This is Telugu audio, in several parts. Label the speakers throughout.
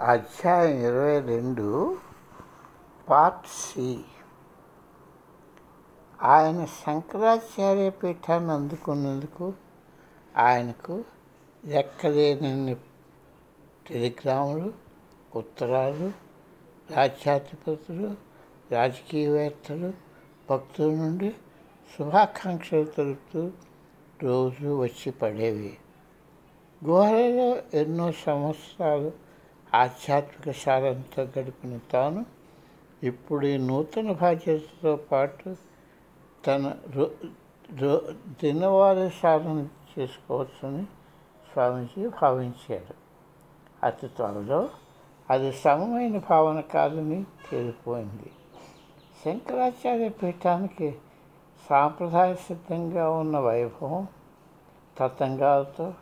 Speaker 1: అధ్యాయం ఇరవై రెండు పార్ట్ సి. ఆయన శంకరాచార్య పీఠాన్ని అందుకున్నందుకు ఆయనకు లెక్కలేనన్ని టెలిగ్రాములు ఉత్తరాలు రాజ్యాధిపతులు రాజకీయవేత్తలు భక్తుల నుండి శుభాకాంక్షలు తెలుపుతూ రోజు వచ్చి పడేవి. గుహలలో ఎన్నో సంవత్సరాలు ఆధ్యాత్మిక సారంతో గడిపిన తాను ఇప్పుడు ఈ నూతన బాధ్యతతో పాటు తన రో రో దినవారీ సాధన చేసుకోవచ్చని స్వామీజీ భావించారు. అతి త్వరలో అది సమమైన భావన కాదని తేలిపోయింది. శంకరాచార్య పీఠానికి సాంప్రదాయ సిద్ధంగా ఉన్న వైభవం తతంగాలతో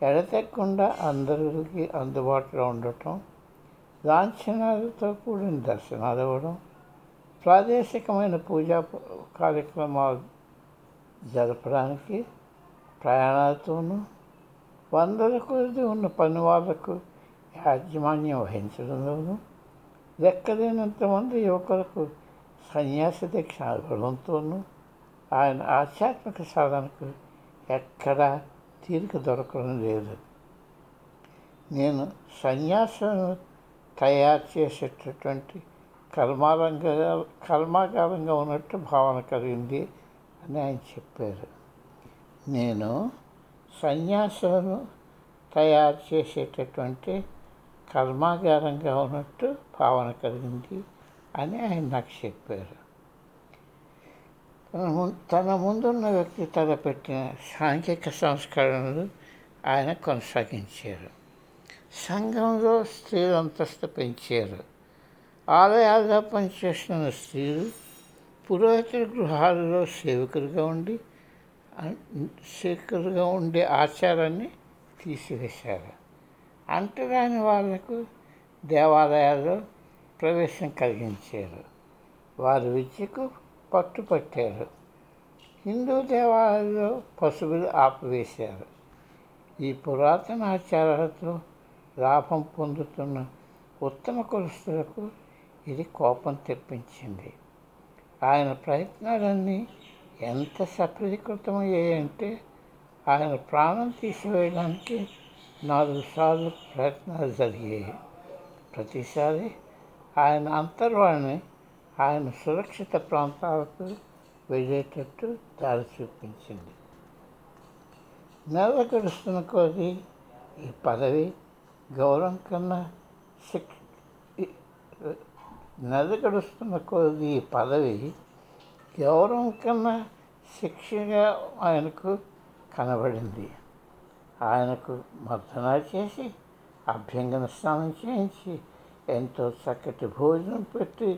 Speaker 1: ఎడతెక్కకుండా అందరికి అందుబాటులో ఉండటం లాంఛనాలతో కూడిన దర్శనాలు ఇవ్వడం ప్రాదేశికమైన పూజా కార్యక్రమాలు జరపడానికి ప్రయాణాలతోనూ వందల కొద్ది ఉన్న పని వాళ్ళకు యాజమాన్యం వహించడంలోనూ లెక్కలేనంతమంది యువకులకు సన్యాస దీక్ష ఇవ్వడంతోనూ ఆయన ఆధ్యాత్మిక సాధనకు ఎక్కడా తీరిక దొరకడం లేదు. నేను సన్యాసం తయారు చేసేటటువంటి కర్మారంగా కర్మాగారంగా ఉన్నట్టు భావన కలిగింది అని ఆయన చెప్పారు. నేను సన్యాసను తయారు చేసేటటువంటి కర్మాగారంగా ఉన్నట్టు భావన కలిగింది అని ఆయన నాకు చెప్పారు. తన తన ముందున్న వ్యక్తి తలపెట్టిన సాంఘిక సంస్కరణలు ఆయన కొనసాగించారు. సంఘంలో స్త్రీలు అంతస్తు పెంచారు. ఆలయాల్లో పనిచేస్తున్న స్త్రీలు పురోహితుల గృహాలలో సేవకులుగా ఉండి సేవకులుగా ఉండే ఆచారాన్ని తీసివేశారు. అంటరాని వాళ్ళకు దేవాలయాల్లో ప్రవేశం కలిగించారు. వారి విద్యకు పట్టుపట్టారు హిందూ దేవాలయాల్లో పశువులు ఆపివేశారు. ఈ పురాతన ఆచారాలతో లాభం పొందుతున్న ఉత్తమ కులస్తులకు ఇది కోపం తెప్పించింది. ఆయన ప్రయత్నాలన్నీ ఎంత సఫలీకృతమయ్యాయంటే ఆయన ప్రాణం తీసివేయడానికి నాలుగు సార్లు ప్రయత్నాలు జరిగాయి. ప్రతిసారి ఆయన అంతర్వాణి ఆయన సురక్షిత ప్రాంతాలకు వెళ్ళేటట్టు దారి చూపించింది. నెల గడుస్తున్న కొద్దీ ఈ పదవి గౌరవం కన్నా శిక్ష నెల గడుస్తున్న కొద్దీ ఈ పదవి గౌరవం కన్నా శిక్షగా ఆయనకు కనబడింది. ఆయనకు మర్దనా చేసి అభ్యంగన స్నానం చేయించి ఎంతో చక్కటి భోజనం పెట్టి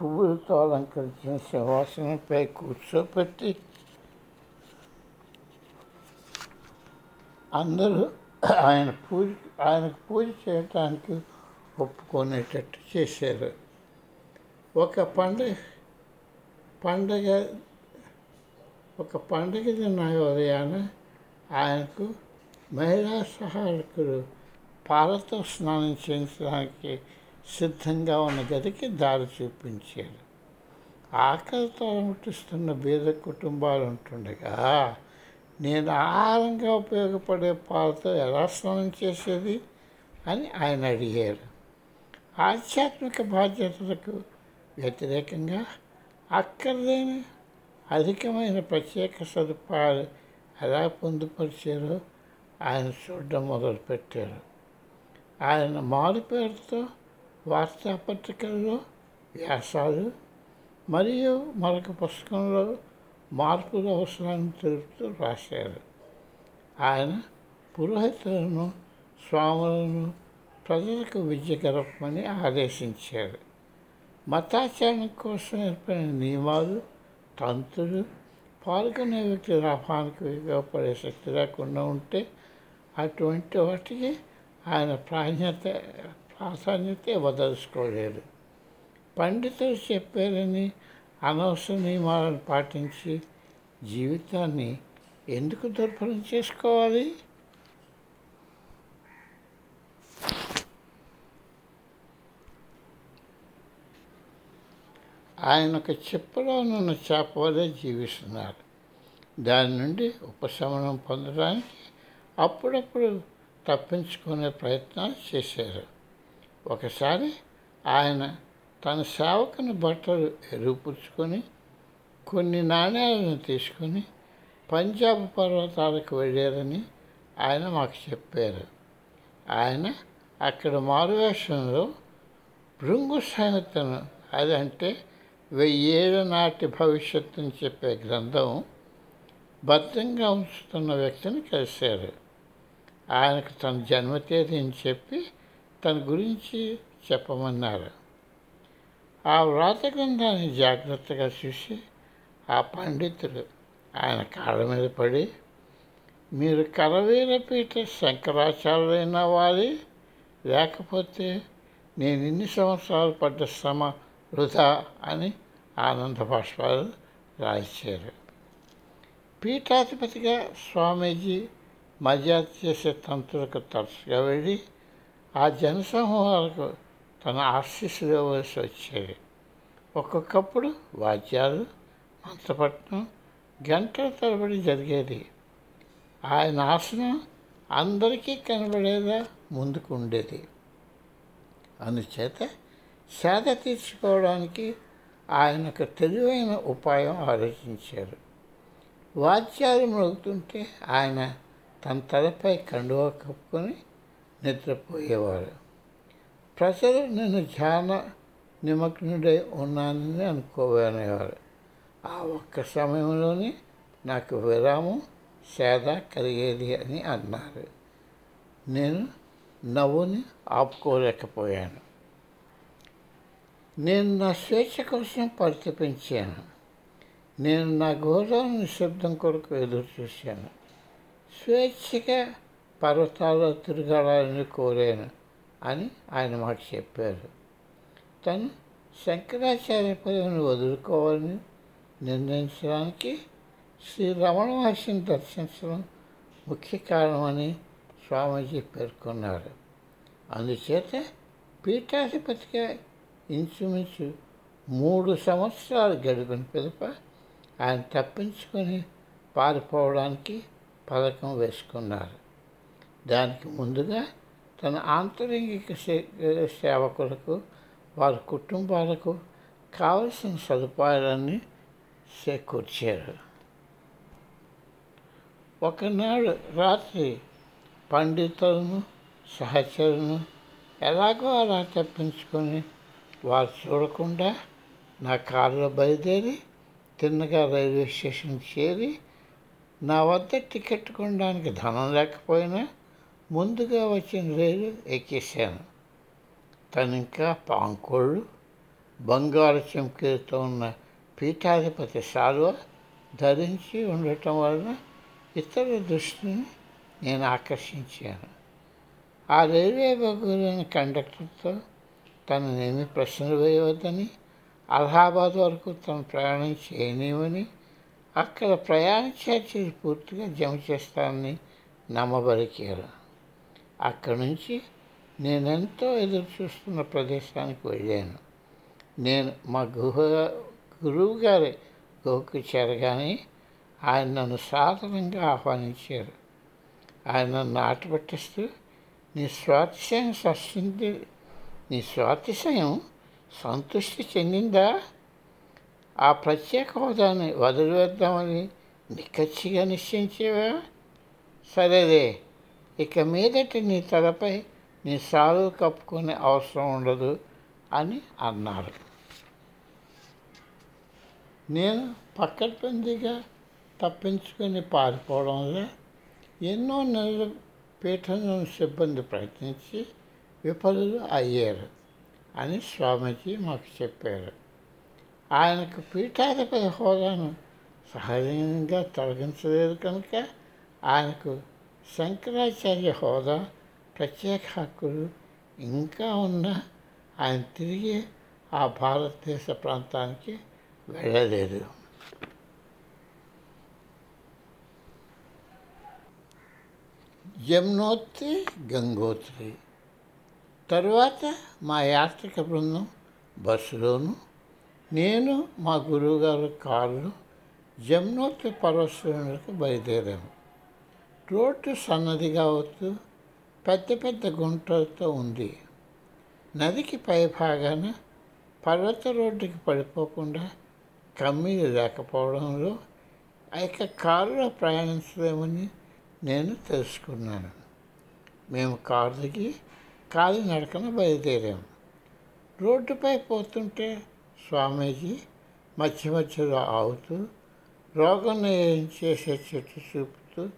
Speaker 1: పువ్వులతో అలంకరించిన సింహాసనంపై కూర్చోపెట్టి అందరూ ఆయన పూజ ఆయనకు పూజ చేయటానికి ఒప్పుకునేటట్టు చేశారు. ఒక పండగ పండగ ఒక పండగ దిన ఉదయాన ఆయనకు మహిళా సహాయకులు పాలతో స్నానం చేయించడానికి సిద్ధంగా ఉన్న గదికి దారి చూపించాడు ఆకలితో అలమటిస్తున్న బీద కుటుంబాలు ఉంటుండగా నేను ఆహారంగా ఉపయోగపడే పాలతో ఎలా స్నానం చేసేది అని ఆయన అడిగారు. ఆధ్యాత్మిక బాధ్యతలకు వ్యతిరేకంగా అక్కర్లేని అధికమైన ప్రత్యేక సదుపాయాలు ఎలా పొందుపరిచారో ఆయన చూడడం మొదలుపెట్టారు. ఆయన మారు పేరుతో వార్తాపత్రికల్లో వ్యాసాలు మరియు మరొక పుస్తకంలో మార్పుల అవసరాన్ని తెలుపుతూ రాశారు. ఆయన పురోహితులను స్వాములను ప్రజలకు విద్య గడపమని ఆదేశించారు. మతాచరణ కోసం ఏర్పడిన నియమాలు తంతులు పాల్గొనే వ్యక్తి లాభానికి ఉపయోగపడే శక్తి లేకుండా ఉంటే అటువంటి వాటికి ఆయన ప్రాధాన్యత అతనితే వదలుచుకోలేదు. పండితులు చెప్పారని అనవసర నియమాలను పాటించి జీవితాన్ని ఎందుకు దుర్భరం చేసుకోవాలి? ఆయన ఒక చిప్పలోనున్న చేప వలె జీవిస్తున్నారు. దాని నుండి ఉపశమనం పొందడానికి అప్పుడప్పుడు తప్పించుకునే ప్రయత్నాలు చేశారు. ఒకసారి ఆయన తన సేవకుని బట్టలు ఎరుగుపుచ్చుకొని కొన్ని నాణ్యాలను తీసుకొని పంజాబ్ పర్వతాలకు వెళ్ళారని ఆయన మాకు చెప్పారు. ఆయన అక్కడ మారువేషంలో భృంగు సంహితను అదంటే వెయ్యేళ్ళ నాటి భవిష్యత్తుని చెప్పే గ్రంథం భద్రంగా ఉంచుతున్న వ్యక్తిని కలిశారు. ఆయనకు తన జన్మ తేదీని చెప్పి తన గురించి చెప్పమన్నారు. ఆ వ్రాత గ్రంథాన్ని జాగ్రత్తగా చూసి ఆ పండితుడు ఆయన కాళ్ళ మీద పడి మీరు కరవీరపీఠ శంకరాచార్యులైన వారి లేకపోతే నేను ఇన్ని సంవత్సరాలు పడ్డ శ్రమ వృధా అని ఆనంద భాష్పాలు రాయించారు. పీఠాధిపతిగా స్వామీజీ మర్యాద చేసే తంత్రులకు తరచుగా వెళ్ళి ఆ జనసమూహాలకు తన ఆశీస్సులు ఇవ్వవలసి వచ్చేది ఒక్కొక్కప్పుడు వాద్యాలు మంత్రపట్నం గంటల తరబడి జరిగేది. ఆయన ఆసనం అందరికీ కనబడేలా ముందుకు ఉండేది. అందుచేత సేద తీర్చుకోవడానికి ఆయన ఒక తెలివైన ఉపాయం ఆలోచించారు. వాద్యాలు మ్రోగుతుంటే ఆయన తన తలపై కండువా కప్పుకొని నిద్రపోయేవారు. ప్రజలు నేను ధ్యాన నిమగ్నుడై ఉన్నానని అనుకోవనేవారు. ఆ ఒక్క సమయంలోనే నాకు విరామం సేద కలిగేది అని అన్నారు. నేను నవ్వుని ఆపుకోలేకపోయాను. నేను నా స్వేచ్ఛ కోసం పరితపించాను. నేను నా గోదావరి నిశ్శబ్దం కొరకు ఎదురు చూశాను స్వేచ్ఛగా పర్వతాల్లో తిరగాలని కోరాను అని ఆయన మాకు చెప్పారు. తను శంకరాచార్య పదవిని వదులుకోవాలని నిర్ణయించడానికి శ్రీ రమణ మహర్షిని దర్శించడం ముఖ్య కారణమని స్వామీజీ పేర్కొన్నారు. అందుచేత పీఠాధిపతిగా ఇంచుమించు మూడు సంవత్సరాలు గడిపిన పిదప ఆయన తప్పించుకొని పారిపోవడానికి పథకం వేసుకున్నారు. దానికి ముందుగా తన ఆంతరంగిక సేవకులకు వారి కుటుంబాలకు కావలసిన సదుపాయాలన్నీ చేకూర్చారు. ఒకనాడు రాత్రి పండితులను సహచరులను ఎలాగో అలా తప్పించుకొని వారు చూడకుండా నా కారులో బయలుదేరి తిన్నగా రైల్వే స్టేషన్ చేరి నా వద్ద టికెట్ కొనడానికి ధనం లేకపోయినా ముందుగా వచ్చిన రైలు ఎక్కేశాను. తను ఇంకా పాంకోళ్ళు బంగారు చెంకీలతో ఉన్న పీఠాధిపతి సాల్వ ధరించి ఉండటం వలన ఇతర దృష్టిని నేను ఆకర్షించాను. ఆ రైల్వే బగ్గులైన కండక్టర్తో తననేమి ప్రశ్నలు వేయవద్దని అలహాబాద్ వరకు తను ప్రయాణం చేయనివని అక్కడ ప్రయాణ ఛార్జీలు పూర్తిగా జమ చేస్తానని నమ్మబలికారు అక్కడి నుంచి నేనెంతో ఎదురు చూస్తున్న ప్రదేశానికి వెళ్ళాను. నేను మా గుహ గురువు గారి గుహకు చేరగానే ఆయన నన్ను సాధారణంగా ఆహ్వానించారు. ఆయన నన్ను ఆటపట్టిస్తూ నీ స్వాతిశయం సస్తుంది నీ స్వాతిశయం సంతృష్టి చెందిందా? ఆ ప్రత్యేక హోదాని వదిలివేద్దామని నిక్కచ్చిగా నిశ్చయించేవా? సరేదే ఇక మీదటి నీ తలపై నీ సాలు కప్పుకునే అవసరం ఉండదు అని అన్నారు. నేను పక్కడ్బందీగా తప్పించుకొని పారిపోవడంలో ఎన్నో నెలలు పీఠంలోని సిబ్బంది ప్రయత్నించి విఫలులు అయ్యారు అని స్వామీజీ మాకు చెప్పారు. ఆయనకు పీఠాధిపతి హోదాను సహజంగా తొలగించలేదు కనుక ఆయనకు శంకరాచార్య హోదా ప్రత్యేక హక్కులు ఇంకా ఉన్న ఆయన తిరిగి ఆ భారతదేశ ప్రాంతానికి వెళ్ళలేదు. యమునోత్రి గంగోత్రి. తరువాత మా యాత్రిక బృందం బస్సులోను నేను మా గురువుగారు కారులో జమునోత్రి పర్వశ్రేణులకు బయలుదేరాము. రోడ్డు సన్నదిగా అవుతూ పెద్ద పెద్ద గుంటలతో ఉంది. నదికి పై భాగాన పర్వత రోడ్డుకి పడిపోకుండా కమ్మీలు లేకపోవడంలో ఇక కారులో ప్రయాణించలేమని నేను తెలుసుకున్నాను. మేము కారు దిగి కాలినడకన బయలుదేరాము రోడ్డుపై పోతుంటే స్వామీజీ మధ్య మధ్యలో ఆగుతూ రోగం నయం చేసే చెట్టు చూపుతూ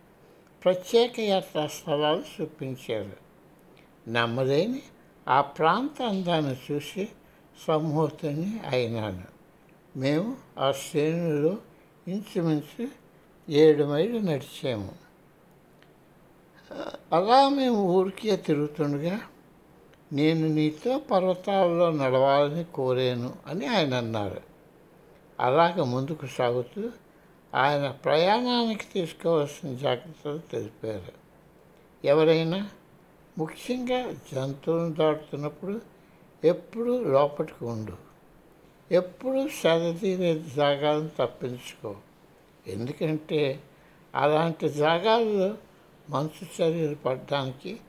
Speaker 1: ప్రత్యేక యాత్రా స్థలాలు చూపించారు. నమ్మలేని ఆ ప్రాంత అందాన్ని చూసి సమ్మోహితుని అయినాను. మేము ఆ శ్రేణులో ఇంచుమించు ఏడు మైళ్ళు నడిచాము. అలా మేము ఊరికే తిరుగుతుండగా నేను నీతో పర్వతాల్లో నడవాలని కోరాను అని ఆయన అన్నారు. అలాగ ముందుకు సాగుతూ ఆయన ప్రయాణానికి తీసుకోవాల్సిన జాగ్రత్తలు తెలిపారు. ఎవరైనా ముఖ్యంగా జంతువులను దాటుతున్నప్పుడు ఎప్పుడూ లోపలికి ఉండు. ఎప్పుడూ సరితీరే జాగాలను తప్పించుకో. ఎందుకంటే అలాంటి జాగాల్లో మంచు చర్యలు పడడానికి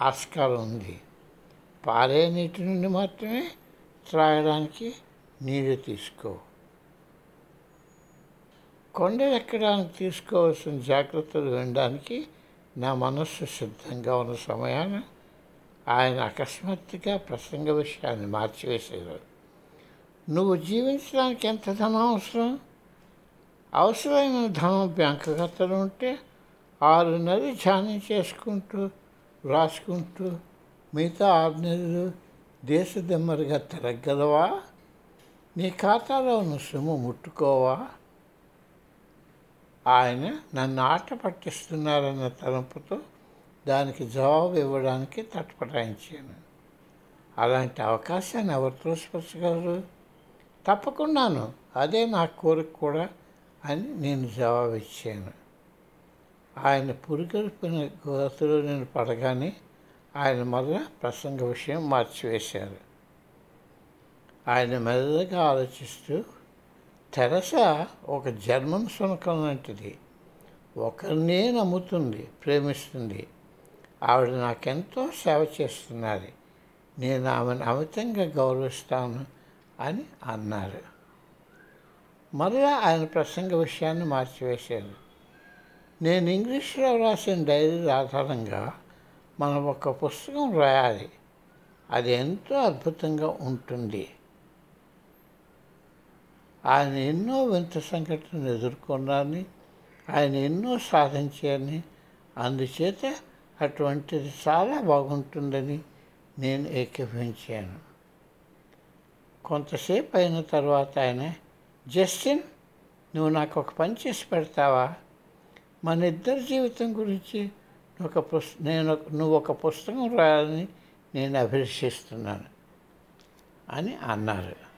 Speaker 1: ఆస్కారం ఉంది. పారే నీటి నుండి మాత్రమే త్రాగడానికి నీరు తీసుకో. కొండ ఎక్కడానికి తీసుకోవాల్సిన జాగ్రత్తలు వినడానికి నా మనస్సు సిద్ధంగా ఉన్న సమయాన ఆయన అకస్మాత్తుగా ప్రసంగ విషయాన్ని మార్చివేశారు నువ్వు జీవించడానికి ఎంత ధనం అవసరం? అవసరమైన ధనం బ్యాంకు ఖాతాలో ఉంటే ఆరు నెలలు ధ్యానం చేసుకుంటూ రాసుకుంటూ మిగతా ఆరు నెలలు దేశ దిమ్మరిగా తిరగలవా నీ ఖాతాలో ఉన్న సొమ్ము ముట్టుకోవా? ఆయన నన్ను ఆట పట్టిస్తున్నారన్న తలంపుతో దానికి జవాబు ఇవ్వడానికి తటపటాయించాను. అలాంటి అవకాశాన్ని ఎవరు తోసిపరచగలరు తప్పకుండాను అదే నా కోరిక కూడా అని నేను జవాబు ఇచ్చాను ఆయన పురిగొల్పిన గోతులో నేను పడగానే ఆయన మళ్ళా ప్రసంగ విషయం మార్చివేశారు. ఆయన మెల్లగా ఆలోచిస్తూ తెరస ఒక జర్మన్ శునకం లాంటిది. ఒకరినే నమ్ముతుంది ప్రేమిస్తుంది. ఆవిడ నాకెంతో సేవ చేస్తున్నది నేను ఆమెను అమితంగా గౌరవిస్తాను అని అన్నారు. మరలా ఆయన ప్రసంగ విషయాన్ని మార్చివేశారు. నేను ఇంగ్లీష్లో రాసిన డైరీ ఆధారంగా మనం ఒక పుస్తకం రాయాలి. అది ఎంతో అద్భుతంగా ఉంటుంది. ఆయన ఎన్నో వింత సంఘటనలు ఎదుర్కొన్నారని ఆయన ఎన్నో సాధించారని అందుచేత అటువంటిది చాలా బాగుంటుందని నేను ఏకీభవించాను. కొంతసేపు అయిన తర్వాత ఆయన జస్టిన్ నువ్వు నాకు ఒక పని చేసి పెడతావా? మన ఇద్దరి జీవితం గురించి ఒక పుస్ నేను నువ్వు ఒక పుస్తకం రాయాలని నేను అభిలషిస్తున్నాను అని అన్నారు.